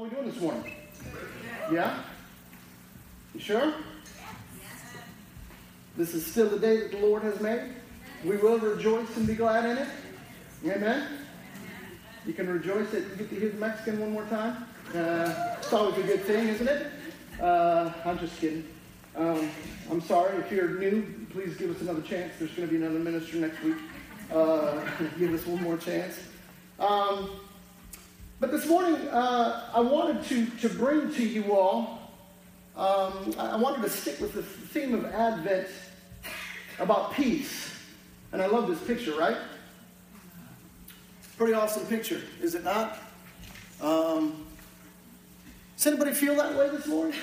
How are we doing this morning? Yeah? You sure? This is still the day that the Lord has made. We will rejoice and be glad in it. Amen. You can rejoice that you get to hear the Mexican one more time. Uh, it's always a good thing, isn't it? Uh, I'm just kidding. Um, I'm sorry if you're new. Please give us another chance. There's going to be another minister next week. Uh, give us one more chance. Um, but this morning, uh, I wanted to, to bring to you all, um, I wanted to stick with the theme of Advent about peace. And I love this picture, right? Pretty awesome picture, is it not? Um, does anybody feel that way this morning?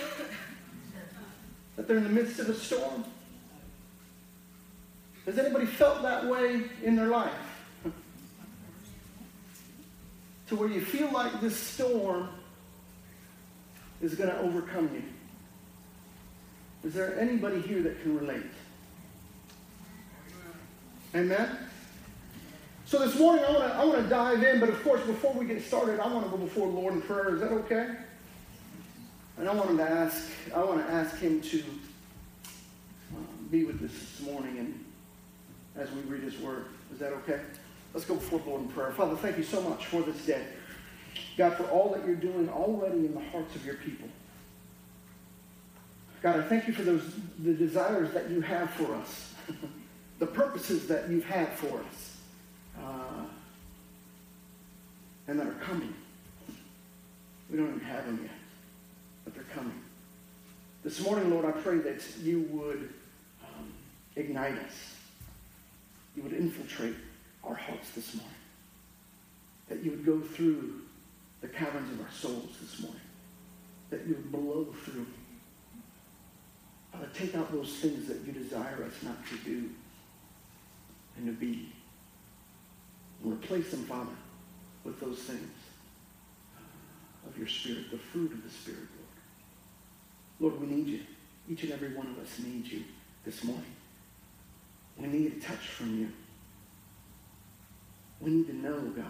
that they're in the midst of a storm? Has anybody felt that way in their life? To where you feel like this storm is going to overcome you. Is there anybody here that can relate? Amen? So this morning I want to I dive in, but of course before we get started, I want to go before the Lord in prayer. Is that okay? And I want him to ask I want to ask him to uh, be with us this morning and as we read his word. Is that okay? Let's go before the Lord in prayer. Father, thank you so much for this day. God, for all that you're doing already in the hearts of your people. God, I thank you for those the desires that you have for us, the purposes that you've had for us, uh, and that are coming. We don't even have them yet, but they're coming. This morning, Lord, I pray that you would um, ignite us. You would infiltrate our hearts this morning. That you would go through the caverns of our souls this morning. That you would blow through. Father, take out those things that you desire us not to do and to be. And replace them, Father, with those things of your Spirit, the fruit of the Spirit, Lord. Lord, we need you. Each and every one of us needs you this morning. We need a touch from you. We need to know, God,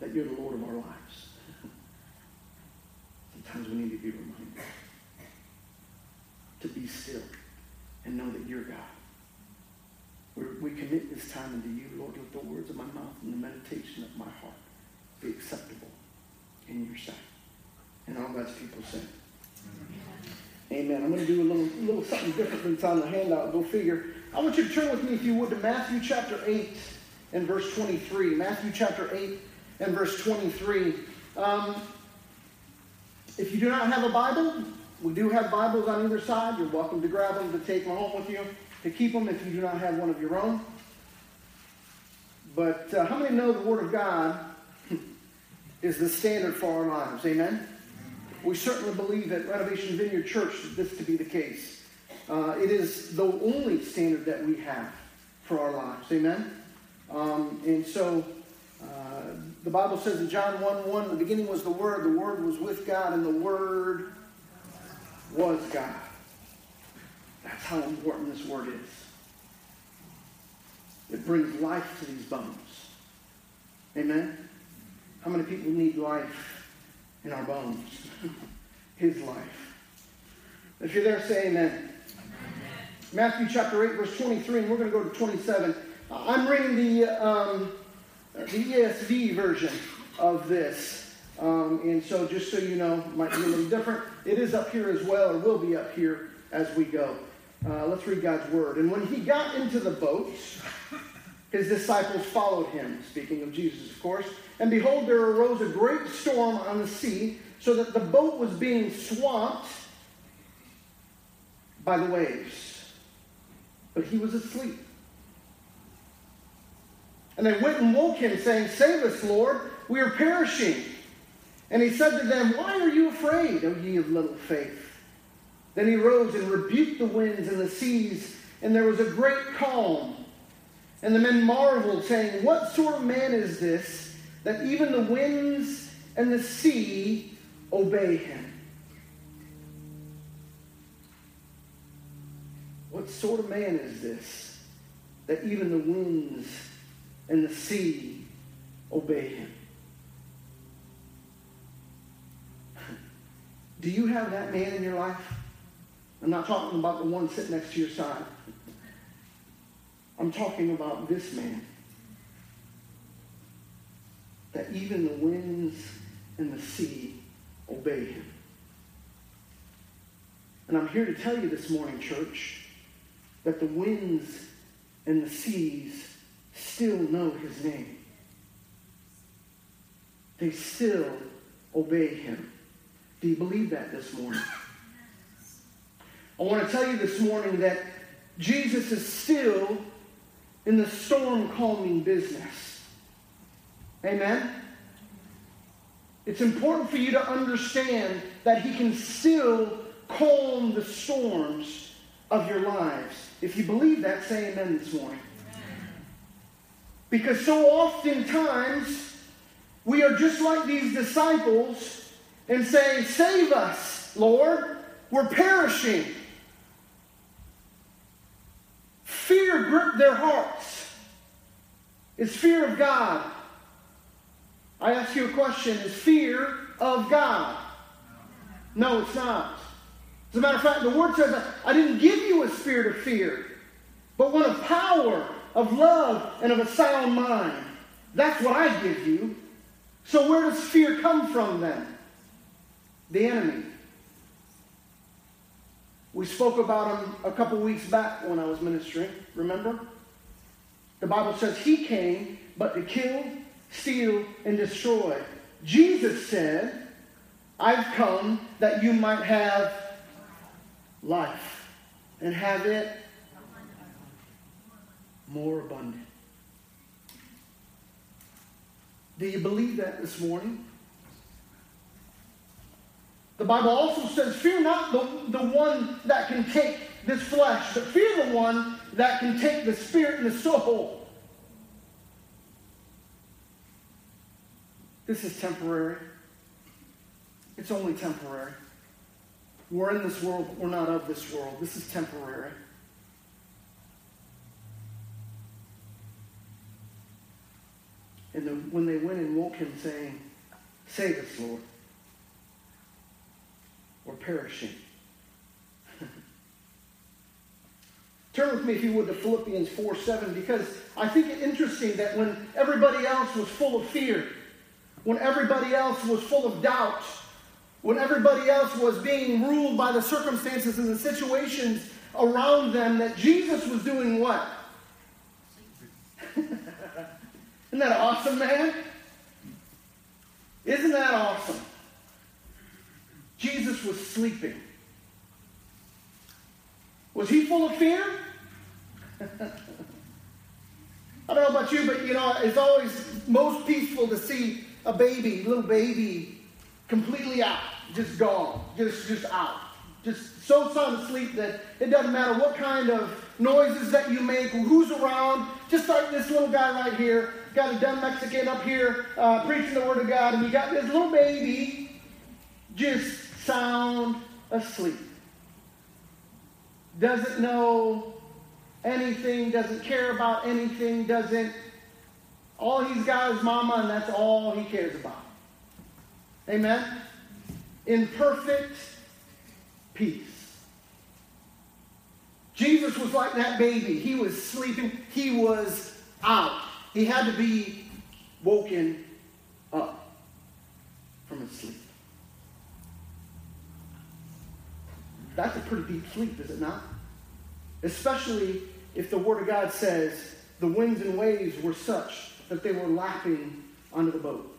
that you're the Lord of our lives. Sometimes we need to be reminded to be still and know that you're God. We're, we commit this time unto you, Lord. Let the words of my mouth and the meditation of my heart be acceptable in your sight. And all God's people say, Amen. I'm going to do a little, little something different than it's on the handout. Go figure. I want you to turn with me, if you would, to Matthew chapter 8 and verse 23. Matthew chapter 8 and verse 23. Um, if you do not have a Bible, we do have Bibles on either side. You're welcome to grab them, to take them home with you, to keep them if you do not have one of your own. But uh, how many know the Word of God is the standard for our lives? Amen? We certainly believe at Renovation Vineyard Church that this to be the case. Uh, it is the only standard that we have for our lives. Amen? Um, and so uh, the Bible says in John 1 1, the beginning was the Word, the Word was with God, and the Word was God. That's how important this Word is. It brings life to these bones. Amen? How many people need life in our bones? His life. If you're there, say amen. Matthew chapter 8, verse 23, and we're going to go to 27. I'm reading the. Um, the ESV version of this. Um, and so, just so you know, it might be a little different. It is up here as well, or will be up here as we go. Uh, let's read God's word. And when he got into the boat, his disciples followed him, speaking of Jesus, of course. And behold, there arose a great storm on the sea, so that the boat was being swamped by the waves. But he was asleep. And they went and woke him, saying, Save us, Lord, we are perishing. And he said to them, Why are you afraid, O ye of little faith? Then he rose and rebuked the winds and the seas, and there was a great calm. And the men marveled, saying, What sort of man is this, that even the winds and the sea obey him? What sort of man is this that even the winds and the sea obey him? Do you have that man in your life? I'm not talking about the one sitting next to your side. I'm talking about this man. That even the winds and the sea obey him. And I'm here to tell you this morning, church, that the winds and the seas still know his name. They still obey him. Do you believe that this morning? I want to tell you this morning that Jesus is still in the storm calming business. Amen? It's important for you to understand that He can still calm the storms of your lives. If you believe that, say amen this morning. Because so oftentimes we are just like these disciples and saying, Save us, Lord. We're perishing. Fear gripped their hearts. It's fear of God. I ask you a question is fear of God? No, it's not. As a matter of fact, the word says, I didn't give you a spirit of fear, but one of power, of love, and of a sound mind. That's what I give you. So where does fear come from then? The enemy. We spoke about him a couple weeks back when I was ministering, remember? The Bible says he came but to kill, steal, and destroy. Jesus said, I've come that you might have life and have it more abundant. Do you believe that this morning? The Bible also says, Fear not the, the one that can take this flesh, but fear the one that can take the spirit and the soul. This is temporary. It's only temporary. We're in this world, but we're not of this world. This is temporary. And when they went and woke him, saying, Save us, Lord We're perishing. Turn with me, if you would, to Philippians 4 7, because I think it interesting that when everybody else was full of fear, when everybody else was full of doubt, when everybody else was being ruled by the circumstances and the situations around them, that Jesus was doing what? Isn't that awesome, man? Isn't that awesome? Jesus was sleeping. Was he full of fear? I don't know about you, but you know, it's always most peaceful to see a baby, little baby, completely out, just gone, just just out, just so sound asleep that it doesn't matter what kind of noises that you make, who's around. Just like this little guy right here, got a dumb Mexican up here uh, preaching the word of God, and you got this little baby just sound asleep. Doesn't know anything, doesn't care about anything, doesn't. All he's got is mama, and that's all he cares about. Amen? In perfect peace. Jesus was like that baby. He was sleeping, he was out. He had to be woken up from his sleep. That's a pretty deep sleep, is it not? Especially if the Word of God says the winds and waves were such that they were lapping onto the boat.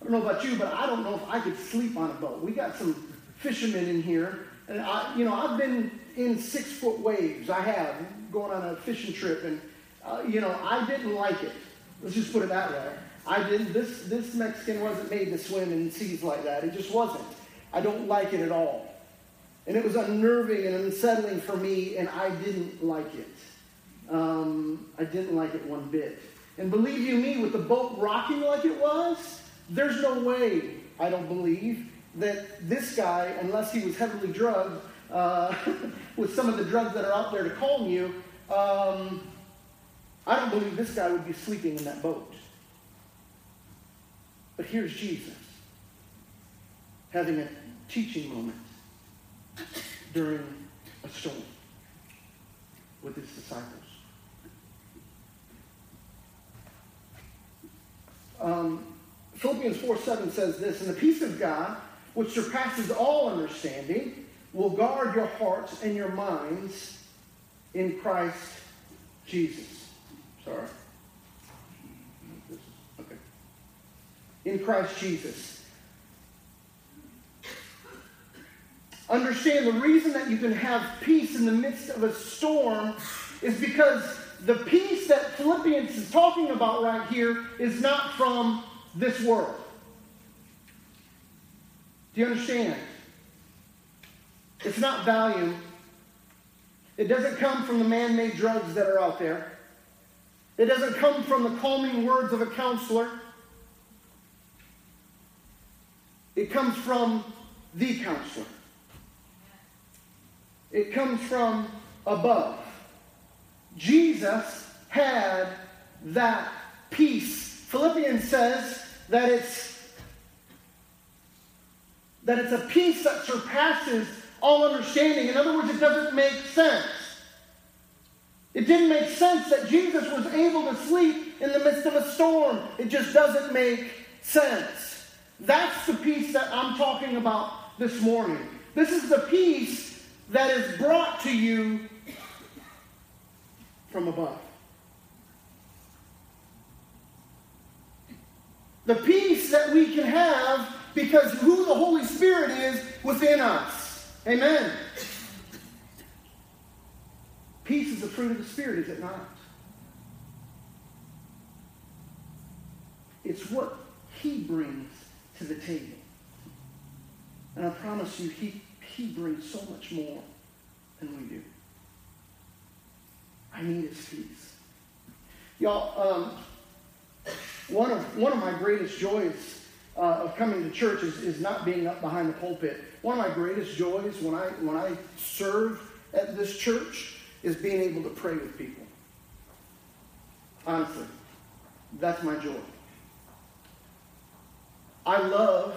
I don't know about you, but I don't know if I could sleep on a boat. We got some fishermen in here, and I, you know, I've been in six foot waves. I have going on a fishing trip, and uh, you know, I didn't like it. Let's just put it that way. I didn't. This this Mexican wasn't made to swim in seas like that. It just wasn't. I don't like it at all. And it was unnerving and unsettling for me, and I didn't like it. Um, I didn't like it one bit. And believe you me, with the boat rocking like it was, there's no way, I don't believe, that this guy, unless he was heavily drugged uh, with some of the drugs that are out there to calm you, um, I don't believe this guy would be sleeping in that boat. But here's Jesus. having a teaching moment during a storm with his disciples. Um, Philippians 4 7 says this, And the peace of God, which surpasses all understanding, will guard your hearts and your minds in Christ Jesus. Sorry. Okay. In Christ Jesus. Understand the reason that you can have peace in the midst of a storm is because the peace that Philippians is talking about right here is not from this world. Do you understand? It's not Valium. It doesn't come from the man made drugs that are out there. It doesn't come from the calming words of a counselor. It comes from the counselor. It comes from above. Jesus had that peace. Philippians says that it's that it's a peace that surpasses all understanding. In other words, it doesn't make sense. It didn't make sense that Jesus was able to sleep in the midst of a storm. It just doesn't make sense. That's the peace that I'm talking about this morning. This is the peace that is brought to you from above. The peace that we can have because who the Holy Spirit is within us. Amen. Peace is the fruit of the Spirit, is it not? It's what He brings to the table. And I promise you, He, he brings so much more than we do. I need His peace. Y'all, um, one, of, one of my greatest joys uh, of coming to church is, is not being up behind the pulpit. One of my greatest joys when I, when I serve at this church is being able to pray with people. Honestly, that's my joy. I love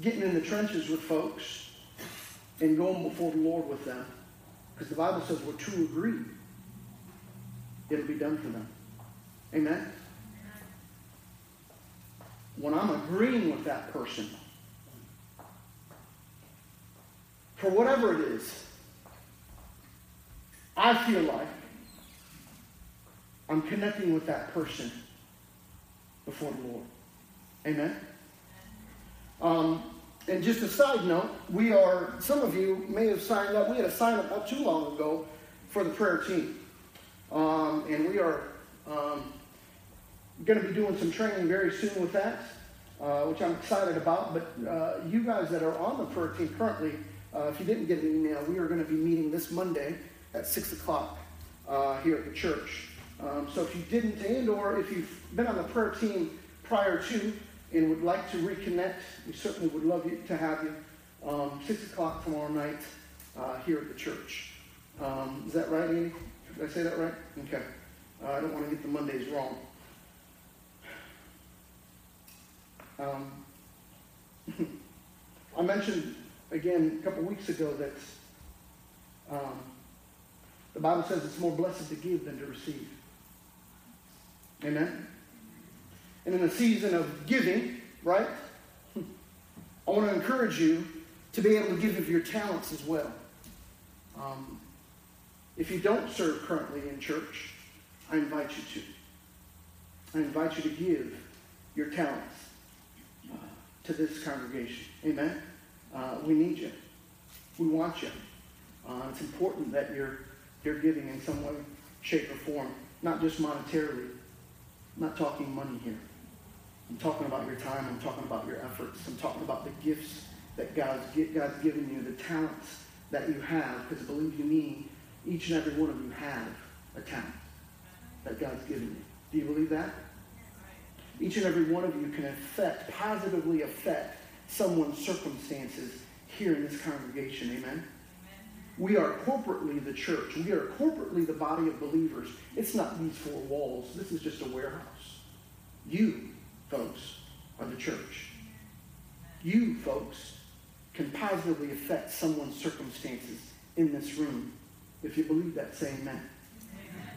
getting in the trenches with folks and going before the Lord with them. Because the Bible says we're two agree, it'll be done for them. Amen? When I'm agreeing with that person, for whatever it is, I feel like I'm connecting with that person before the Lord. Amen? Um, and just a side note, we are, some of you may have signed up. We had a sign up not too long ago for the prayer team. Um, and we are um, going to be doing some training very soon with that, uh, which I'm excited about. But uh, you guys that are on the prayer team currently, uh, if you didn't get an email, we are going to be meeting this Monday at 6 o'clock uh, here at the church. Um, so if you didn't, and or if you've been on the prayer team prior to and would like to reconnect, we certainly would love you, to have you. Um, 6 o'clock tomorrow night uh, here at the church. Um, is that right, Andy? Did I say that right? Okay. Uh, I don't want to get the Mondays wrong. Um, I mentioned again a couple weeks ago that um, the Bible says it's more blessed to give than to receive. Amen? And in a season of giving, right, I want to encourage you to be able to give of your talents as well. Um, if you don't serve currently in church, I invite you to. I invite you to give your talents to this congregation. Amen? Uh, we need you. We want you. Uh, it's important that you're, you're giving in some way, shape, or form, not just monetarily. I'm not talking money here. I'm talking about your time. I'm talking about your efforts. I'm talking about the gifts that God's, God's given you, the talents that you have. Because believe you me, each and every one of you have a talent that God's given you. Do you believe that? Each and every one of you can affect, positively affect someone's circumstances here in this congregation. Amen? Amen? We are corporately the church. We are corporately the body of believers. It's not these four walls. This is just a warehouse. You, folks, are the church. you, folks, can positively affect someone's circumstances in this room. If you believe that, say amen. amen.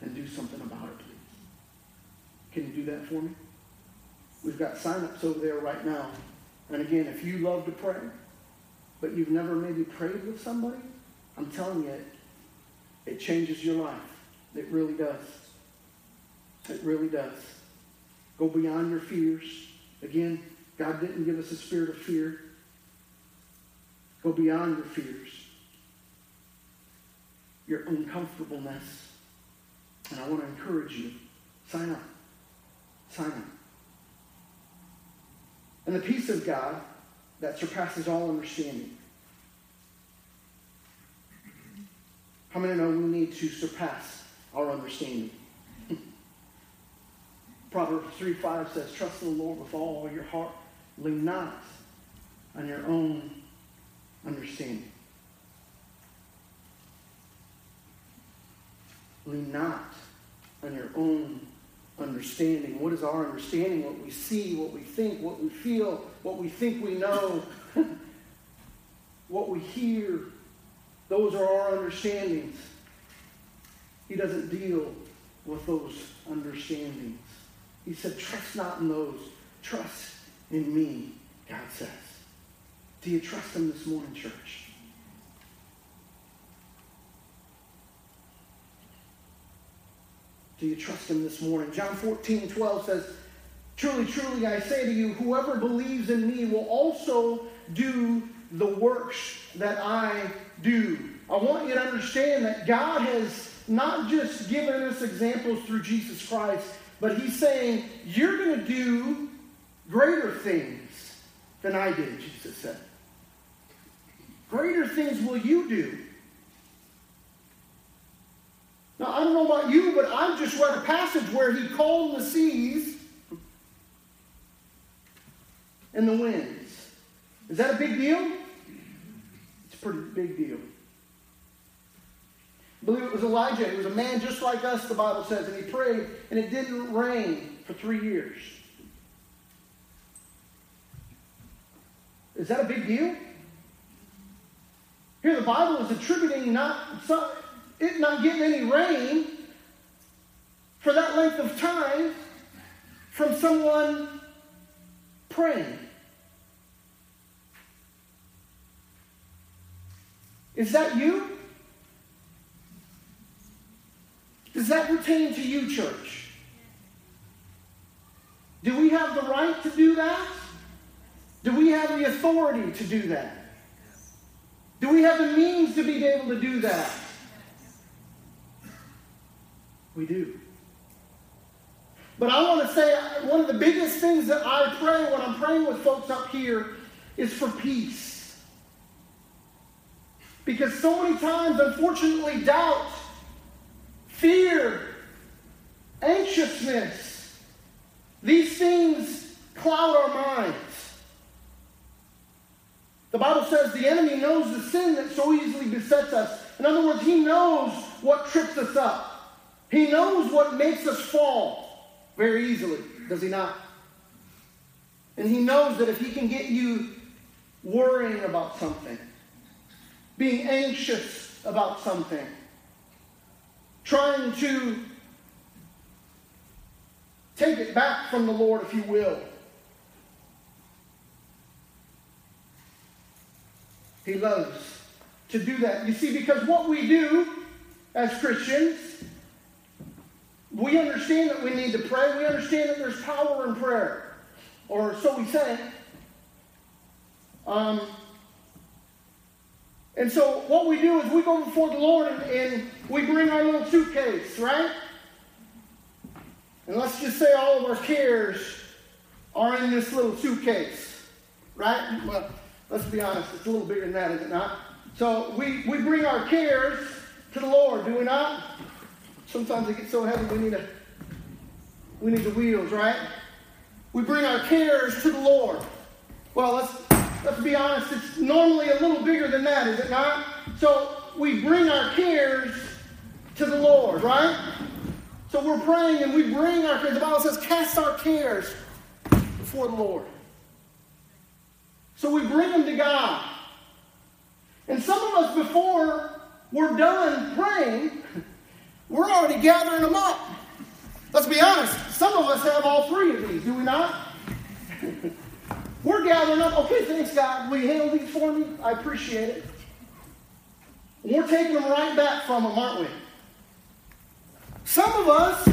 And do something about it. Can you do that for me? We've got sign-ups over there right now. And again, if you love to pray, but you've never maybe prayed with somebody, I'm telling you, it, it changes your life. It really does. It really does. Go beyond your fears. Again, God didn't give us a spirit of fear. Go beyond your fears, your uncomfortableness. And I want to encourage you sign up. Up. And the peace of God that surpasses all understanding. How many know we need to surpass our understanding? Proverbs 3 5 says, Trust in the Lord with all your heart. Lean not on your own understanding. Lean not on your own understanding. What is our understanding? What we see, what we think, what we feel, what we think we know, what we hear. Those are our understandings. He doesn't deal with those understandings. He said, Trust not in those. Trust in me, God says. Do you trust him this morning, church? Do you trust him this morning? John 14, 12 says, Truly, truly, I say to you, whoever believes in me will also do the works that I do. I want you to understand that God has not just given us examples through Jesus Christ, but He's saying, You're going to do greater things than I did, Jesus said. Greater things will you do. Now, I don't know about you, but I've just read a passage where he calmed the seas and the winds. Is that a big deal? It's a pretty big deal. I believe it was Elijah. He was a man just like us, the Bible says, and he prayed, and it didn't rain for three years. Is that a big deal? Here, the Bible is attributing not it not getting any rain for that length of time from someone praying. Is that you? Does that pertain to you, church? Do we have the right to do that? Do we have the authority to do that? Do we have the means to be able to do that? We do. But I want to say one of the biggest things that I pray when I'm praying with folks up here is for peace. Because so many times, unfortunately, doubt, fear, anxiousness, these things cloud our minds. The Bible says the enemy knows the sin that so easily besets us. In other words, he knows what trips us up. He knows what makes us fall very easily, does he not? And he knows that if he can get you worrying about something, being anxious about something, trying to take it back from the Lord, if you will. He loves to do that. You see, because what we do as Christians we understand that we need to pray. We understand that there's power in prayer. Or so we say. Um, and so what we do is we go before the Lord and, and we bring our little suitcase, right? And let's just say all of our cares are in this little suitcase, right? Well, let's be honest, it's a little bigger than that, is it not? So we, we bring our cares to the Lord, do we not? Sometimes it gets so heavy we need a we need the wheels, right? We bring our cares to the Lord. Well, let's let's be honest, it's normally a little bigger than that, is it not? So we bring our cares to the Lord, right? So we're praying and we bring our cares. The Bible says, cast our cares before the Lord. So we bring them to God. And some of us, before we're done praying, we're already gathering them up. Let's be honest, some of us have all three of these, do we not? we're gathering up, okay, thanks God. Will you handle these for me? I appreciate it. We're taking them right back from them, aren't we? Some of us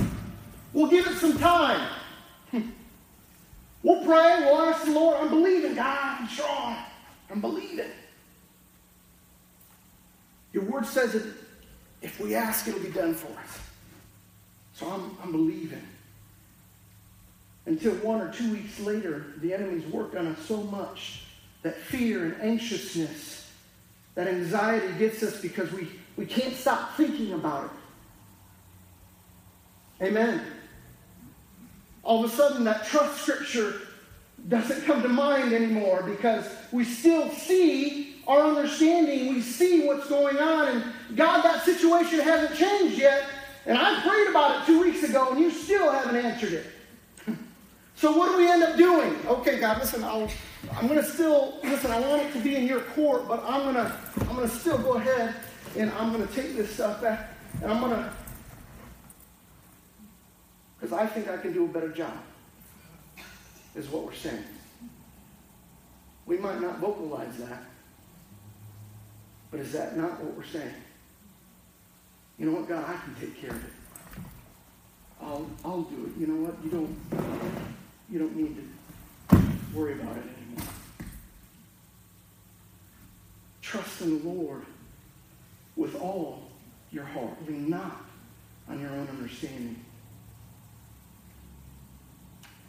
will give it some time. We'll pray, we'll ask the Lord, I'm believing, God, I'm strong. I'm believing. Your word says that if we ask, it'll be done for us. So I'm, I'm believing. Until one or two weeks later, the enemy's worked on us so much that fear and anxiousness, that anxiety gets us because we, we can't stop thinking about it. Amen. All of a sudden, that trust scripture doesn't come to mind anymore because we still see our understanding. We see what's going on. And God, that situation hasn't changed yet. And I prayed about it two weeks ago, and you still haven't answered it. so what do we end up doing? Okay, God, listen, I'll, I'm going to still listen. I want it to be in your court, but I'm going to I'm going to still go ahead and I'm going to take this stuff back, and I'm going to because I think I can do a better job. Is what we're saying. We might not vocalize that, but is that not what we're saying? You know what, God, I can take care of it. I'll, I'll do it. You know what? You don't, you don't need to worry about it anymore. Trust in the Lord with all your heart. Lean not on your own understanding.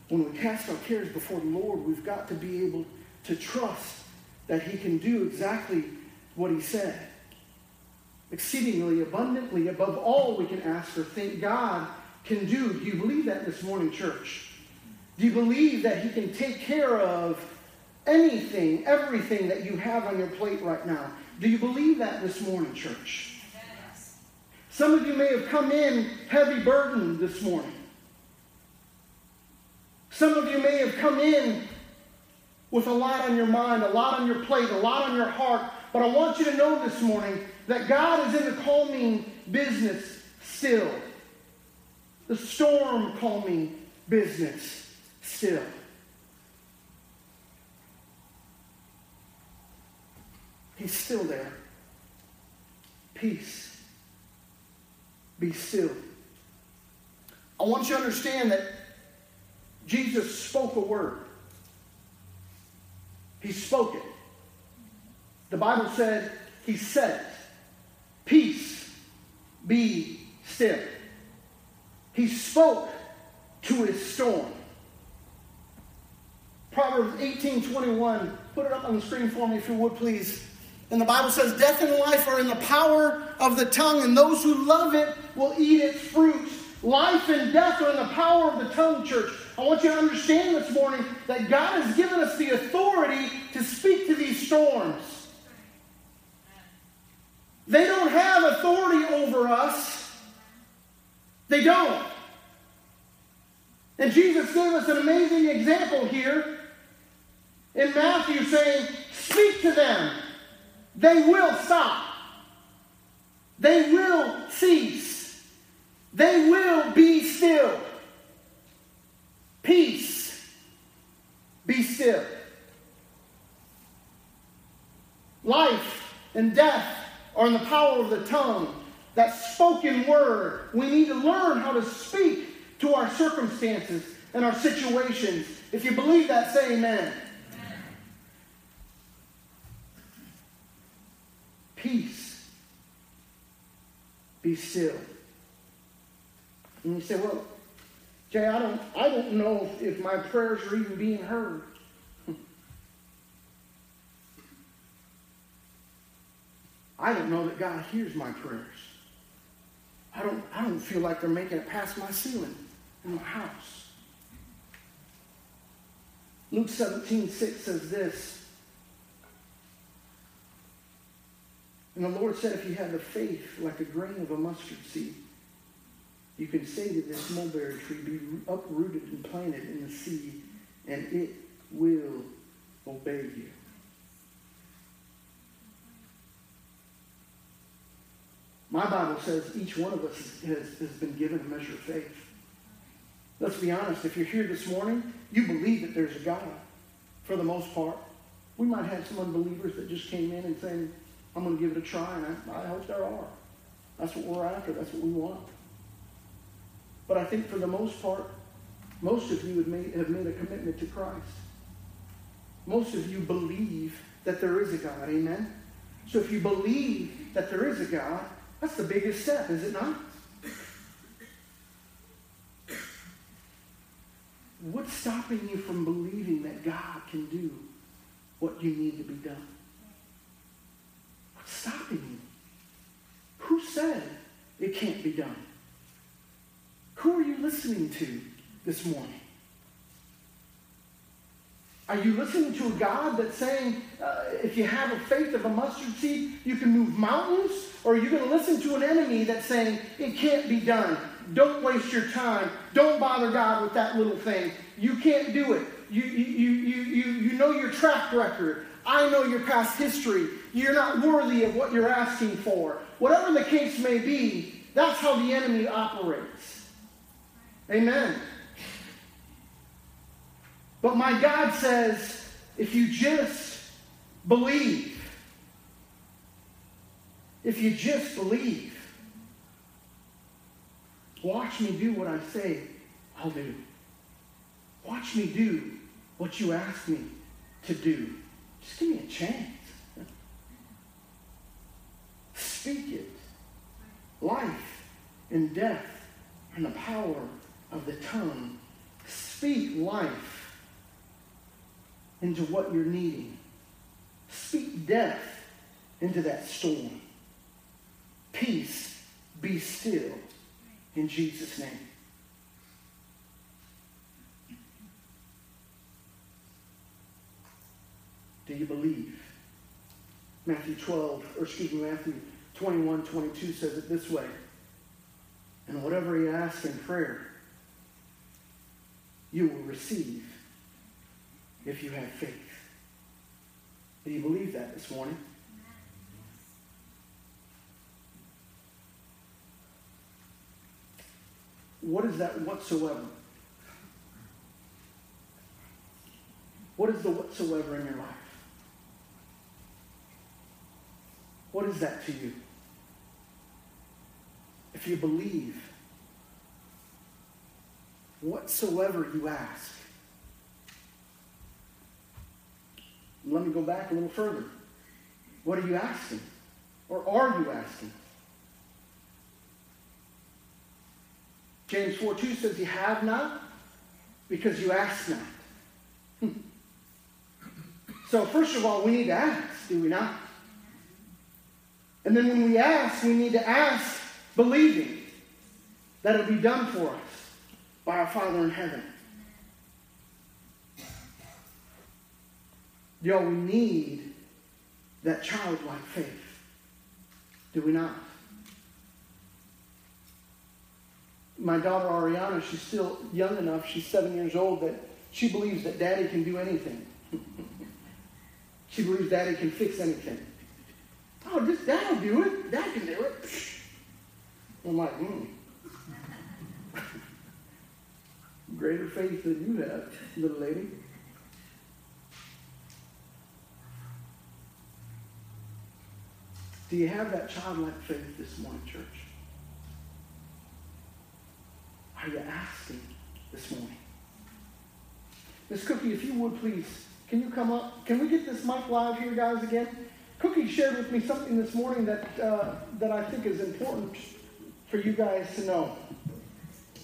When we cast our cares before the Lord, we've got to be able to trust that He can do exactly what He said. Exceedingly abundantly above all we can ask or think God can do. Do you believe that this morning, church? Do you believe that He can take care of anything, everything that you have on your plate right now? Do you believe that this morning, church? Some of you may have come in heavy burdened this morning. Some of you may have come in with a lot on your mind, a lot on your plate, a lot on your heart. But I want you to know this morning that God is in the calming business still. The storm calming business still. He's still there. Peace. Be still. I want you to understand that Jesus spoke a word. He spoke it. The Bible said, He said. Peace, be still. He spoke to his storm. Proverbs 18 21. Put it up on the screen for me, if you would, please. And the Bible says, Death and life are in the power of the tongue, and those who love it will eat its fruits. Life and death are in the power of the tongue, church. I want you to understand this morning that God has given us the authority to speak to these storms. They don't have authority over us. They don't. And Jesus gave us an amazing example here in Matthew saying, Speak to them. They will stop. They will cease. They will be still. Peace. Be still. Life and death are in the power of the tongue. That spoken word. We need to learn how to speak to our circumstances and our situations. If you believe that, say amen. amen. Peace. Be still. And you say, well, Jay, I don't, I don't know if, if my prayers are even being heard. I don't know that God hears my prayers. I don't, I don't feel like they're making it past my ceiling in my house. Luke 17, 6 says this. And the Lord said, if you have the faith like a grain of a mustard seed, you can say to this mulberry tree, be uprooted and planted in the sea, and it will obey you. My Bible says each one of us has, has been given a measure of faith. Let's be honest, if you're here this morning, you believe that there's a God for the most part. We might have some unbelievers that just came in and saying, I'm going to give it a try, and I, I hope there are. That's what we're after. That's what we want. But I think for the most part, most of you have made, have made a commitment to Christ. Most of you believe that there is a God. Amen? So if you believe that there is a God, that's the biggest step, is it not? What's stopping you from believing that God can do what you need to be done? What's stopping you? Who said it can't be done? Who are you listening to this morning? Are you listening to a God that's saying, uh, if you have a faith of a mustard seed, you can move mountains? Or are you going to listen to an enemy that's saying, it can't be done? Don't waste your time. Don't bother God with that little thing. You can't do it. You, you, you, you, you know your track record. I know your past history. You're not worthy of what you're asking for. Whatever the case may be, that's how the enemy operates. Amen. But my God says, if you just believe, if you just believe, watch me do what I say I'll do. Watch me do what you ask me to do. Just give me a chance. Speak it. Life and death and the power of the tongue. Speak life into what you're needing. Speak death into that storm. Peace, be still in Jesus' name. Do you believe? Matthew 12, or excuse me, Matthew 21, 22 says it this way. And whatever you ask in prayer, you will receive if you have faith. Do you believe that this morning? What is that whatsoever? What is the whatsoever in your life? What is that to you? If you believe, whatsoever you ask, Let me go back a little further. What are you asking? Or are you asking? James 4 2 says, You have not because you ask not. So, first of all, we need to ask, do we not? And then when we ask, we need to ask believing that it'll be done for us by our Father in heaven. Y'all, we need that childlike faith. Do we not? My daughter Ariana, she's still young enough, she's seven years old, that she believes that daddy can do anything. she believes daddy can fix anything. Oh, just dad'll do it. Dad can do it. I'm like, hmm. Greater faith than you have, little lady. Do you have that childlike faith this morning, church? Are you asking this morning? Miss Cookie, if you would please, can you come up? Can we get this mic live here, guys, again? Cookie shared with me something this morning that, uh, that I think is important for you guys to know.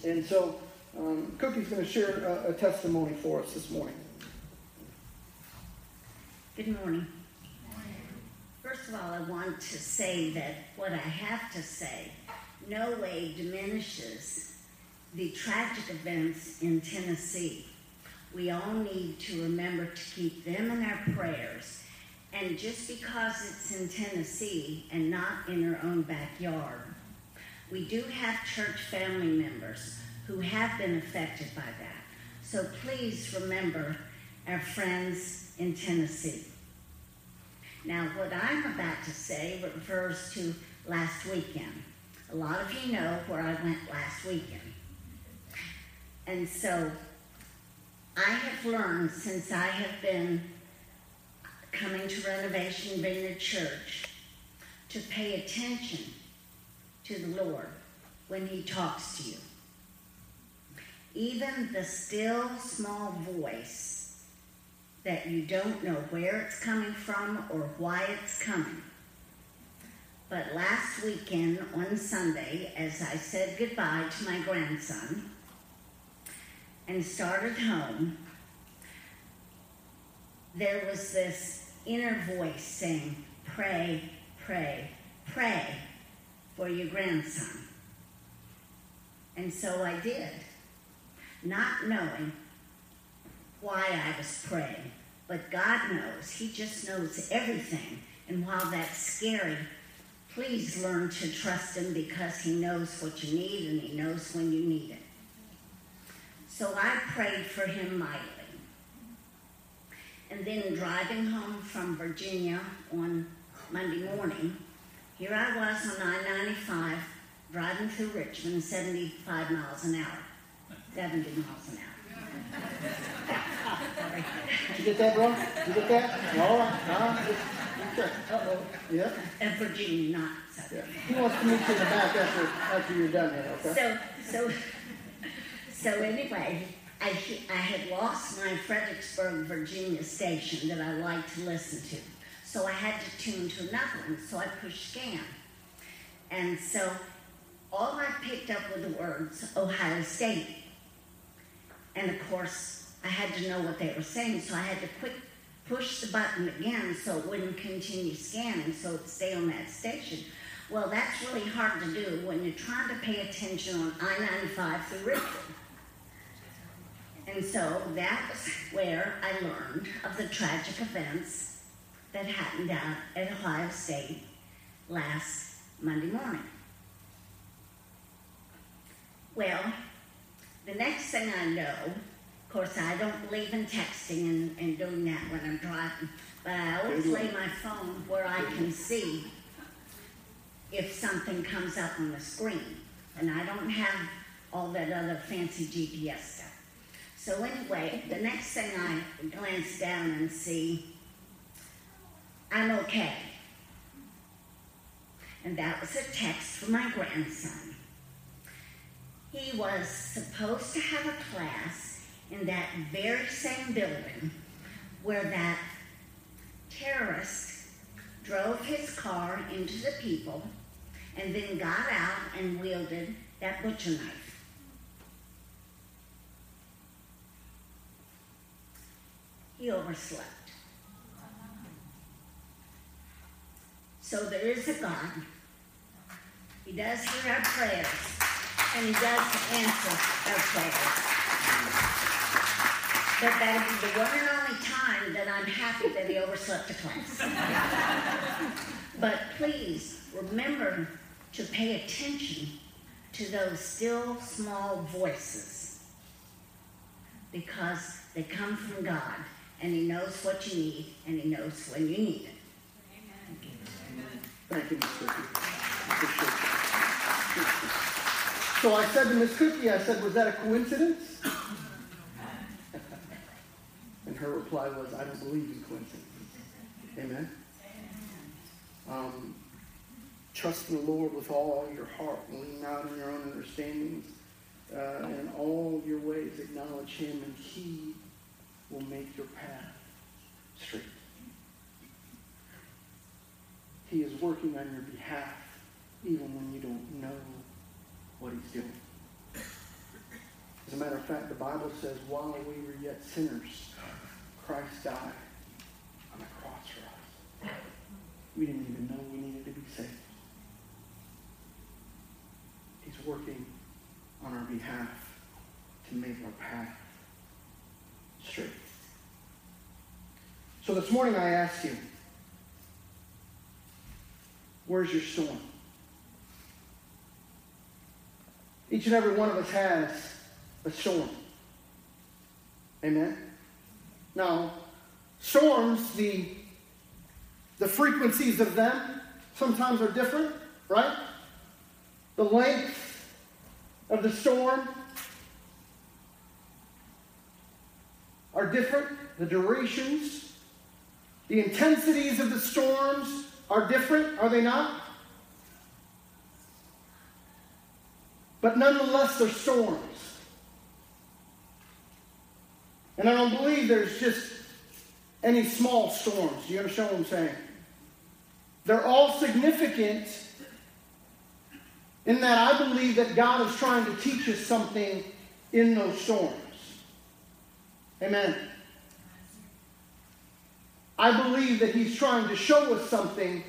And so, um, Cookie's going to share a, a testimony for us this morning. Good morning. First of all, I want to say that what I have to say no way diminishes the tragic events in Tennessee. We all need to remember to keep them in our prayers. And just because it's in Tennessee and not in our own backyard, we do have church family members who have been affected by that. So please remember our friends in Tennessee. Now, what I'm about to say refers to last weekend. A lot of you know where I went last weekend. And so I have learned since I have been coming to Renovation Vineyard Church to pay attention to the Lord when He talks to you. Even the still small voice that you don't know where it's coming from or why it's coming. But last weekend on Sunday, as I said goodbye to my grandson and started home, there was this inner voice saying, Pray, pray, pray for your grandson. And so I did, not knowing why I was praying. But God knows, He just knows everything. And while that's scary, please learn to trust Him because He knows what you need and He knows when you need it. So I prayed for him mightily. And then driving home from Virginia on Monday morning, here I was on I 95 driving through Richmond 75 miles an hour, 70 miles an hour. Did you get that, bro? You get that? Uh, okay. Uh-oh. Yeah. Uh, Virginia, not Yeah. He wants to meet you in the back after, after you're done here, okay? So, so, so anyway, I, I had lost my Fredericksburg, Virginia station that I like to listen to. So I had to tune to another one. So I pushed scan. And so all I picked up were the words Ohio State. And of course, I had to know what they were saying, so I had to quick push the button again so it wouldn't continue scanning, so it'd stay on that station. Well, that's really hard to do when you're trying to pay attention on I 95 through Richmond. And so that was where I learned of the tragic events that happened out at Ohio State last Monday morning. Well, the next thing I know, of course, I don't believe in texting and, and doing that when I'm driving, but I always lay my phone where I can see if something comes up on the screen. And I don't have all that other fancy GPS stuff. So anyway, the next thing I glance down and see, I'm okay. And that was a text from my grandson. He was supposed to have a class in that very same building where that terrorist drove his car into the people and then got out and wielded that butcher knife. He overslept. So there is a God. He does hear our prayers, and He does answer okay. But that'll be the one and only time that I'm happy that He overslept the class. but please remember to pay attention to those still small voices because they come from God and He knows what you need, and He knows when you need it. Amen. Thank you, Miss Cookie. So I said to Miss Cookie, I said, was that a coincidence? and her reply was, I don't believe in coincidences. Amen. Um, trust in the Lord with all your heart lean not on your own understandings. Uh, in all your ways acknowledge him and he will make your path straight. He is working on your behalf even when you don't know what he's doing. As a matter of fact, the Bible says, while we were yet sinners, Christ died on the cross for us. We didn't even know we needed to be saved. He's working on our behalf to make our path straight. So this morning I ask you, where's your storm? Each and every one of us has a storm. Amen? Now, storms, the, the frequencies of them sometimes are different. right? The length of the storm are different, the durations, the intensities of the storms are different, are they not? But nonetheless, they're storms. And I don't believe there's just any small storms. You understand what I'm saying? They're all significant in that I believe that God is trying to teach us something in those storms. Amen. I believe that He's trying to show us something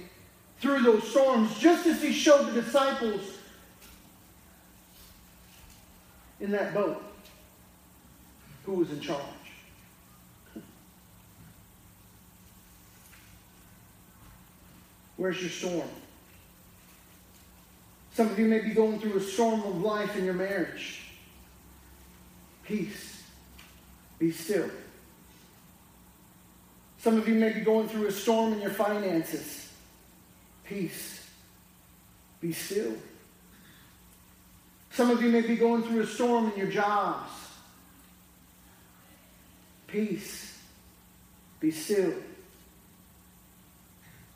through those storms, just as He showed the disciples in that boat who was in charge. Where's your storm? Some of you may be going through a storm of life in your marriage. Peace. Be still. Some of you may be going through a storm in your finances. Peace. Be still. Some of you may be going through a storm in your jobs. Peace. Be still.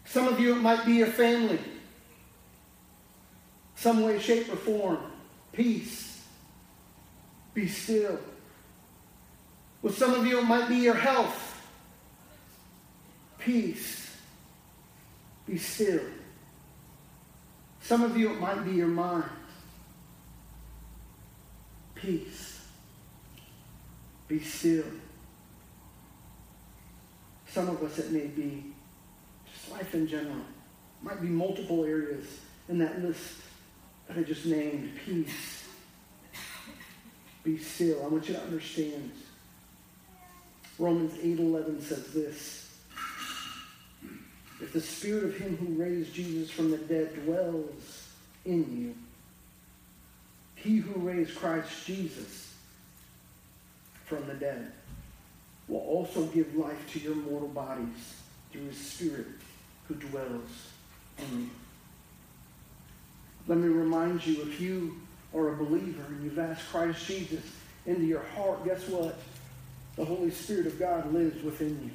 Some of you, it might be your family. Some way, shape, or form. Peace. Be still. With some of you, it might be your health. Peace. Be still. Some of you, it might be your mind. Peace. Be still. Some of us, it may be just life in general. Might be multiple areas in that list that I just named. Peace. Be still. I want you to understand Romans 8:11 says this. If the spirit of him who raised Jesus from the dead dwells in you, he who raised Christ Jesus from the dead will also give life to your mortal bodies through his spirit who dwells in you. Let me remind you, if you are a believer and you've asked Christ Jesus into your heart, guess what? the Holy Spirit of God lives within you.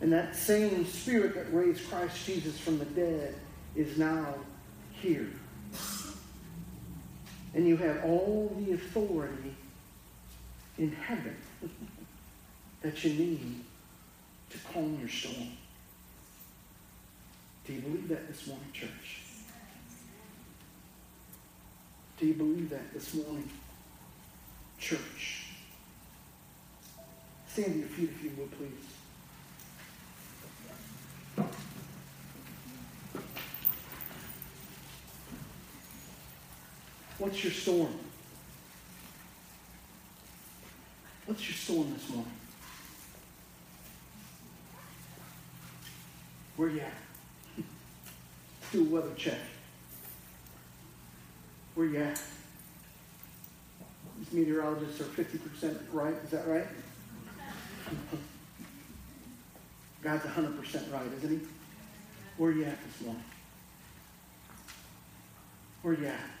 And that same Spirit that raised Christ Jesus from the dead is now here. And you have all the authority in heaven that you need to calm your storm. Do you believe that this morning, church? Do you believe that this morning, church? Stand to your feet if you would, please. What's your storm? What's your storm this morning? Where you at? Do a weather check. Where you at? These meteorologists are 50% right. Is that right? God's 100% right, isn't he? Where you at this morning? Where you at?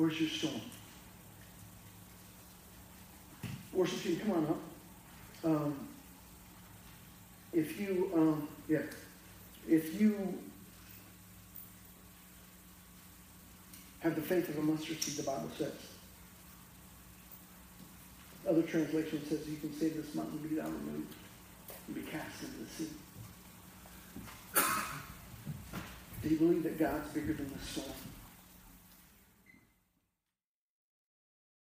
Where's your storm? Worship team, come on up. Um, if you, um, yeah, if you have the faith of a mustard seed, the Bible says, other translation says you can say this mountain be thou removed and be cast into the sea. Do you believe that God's bigger than the storm?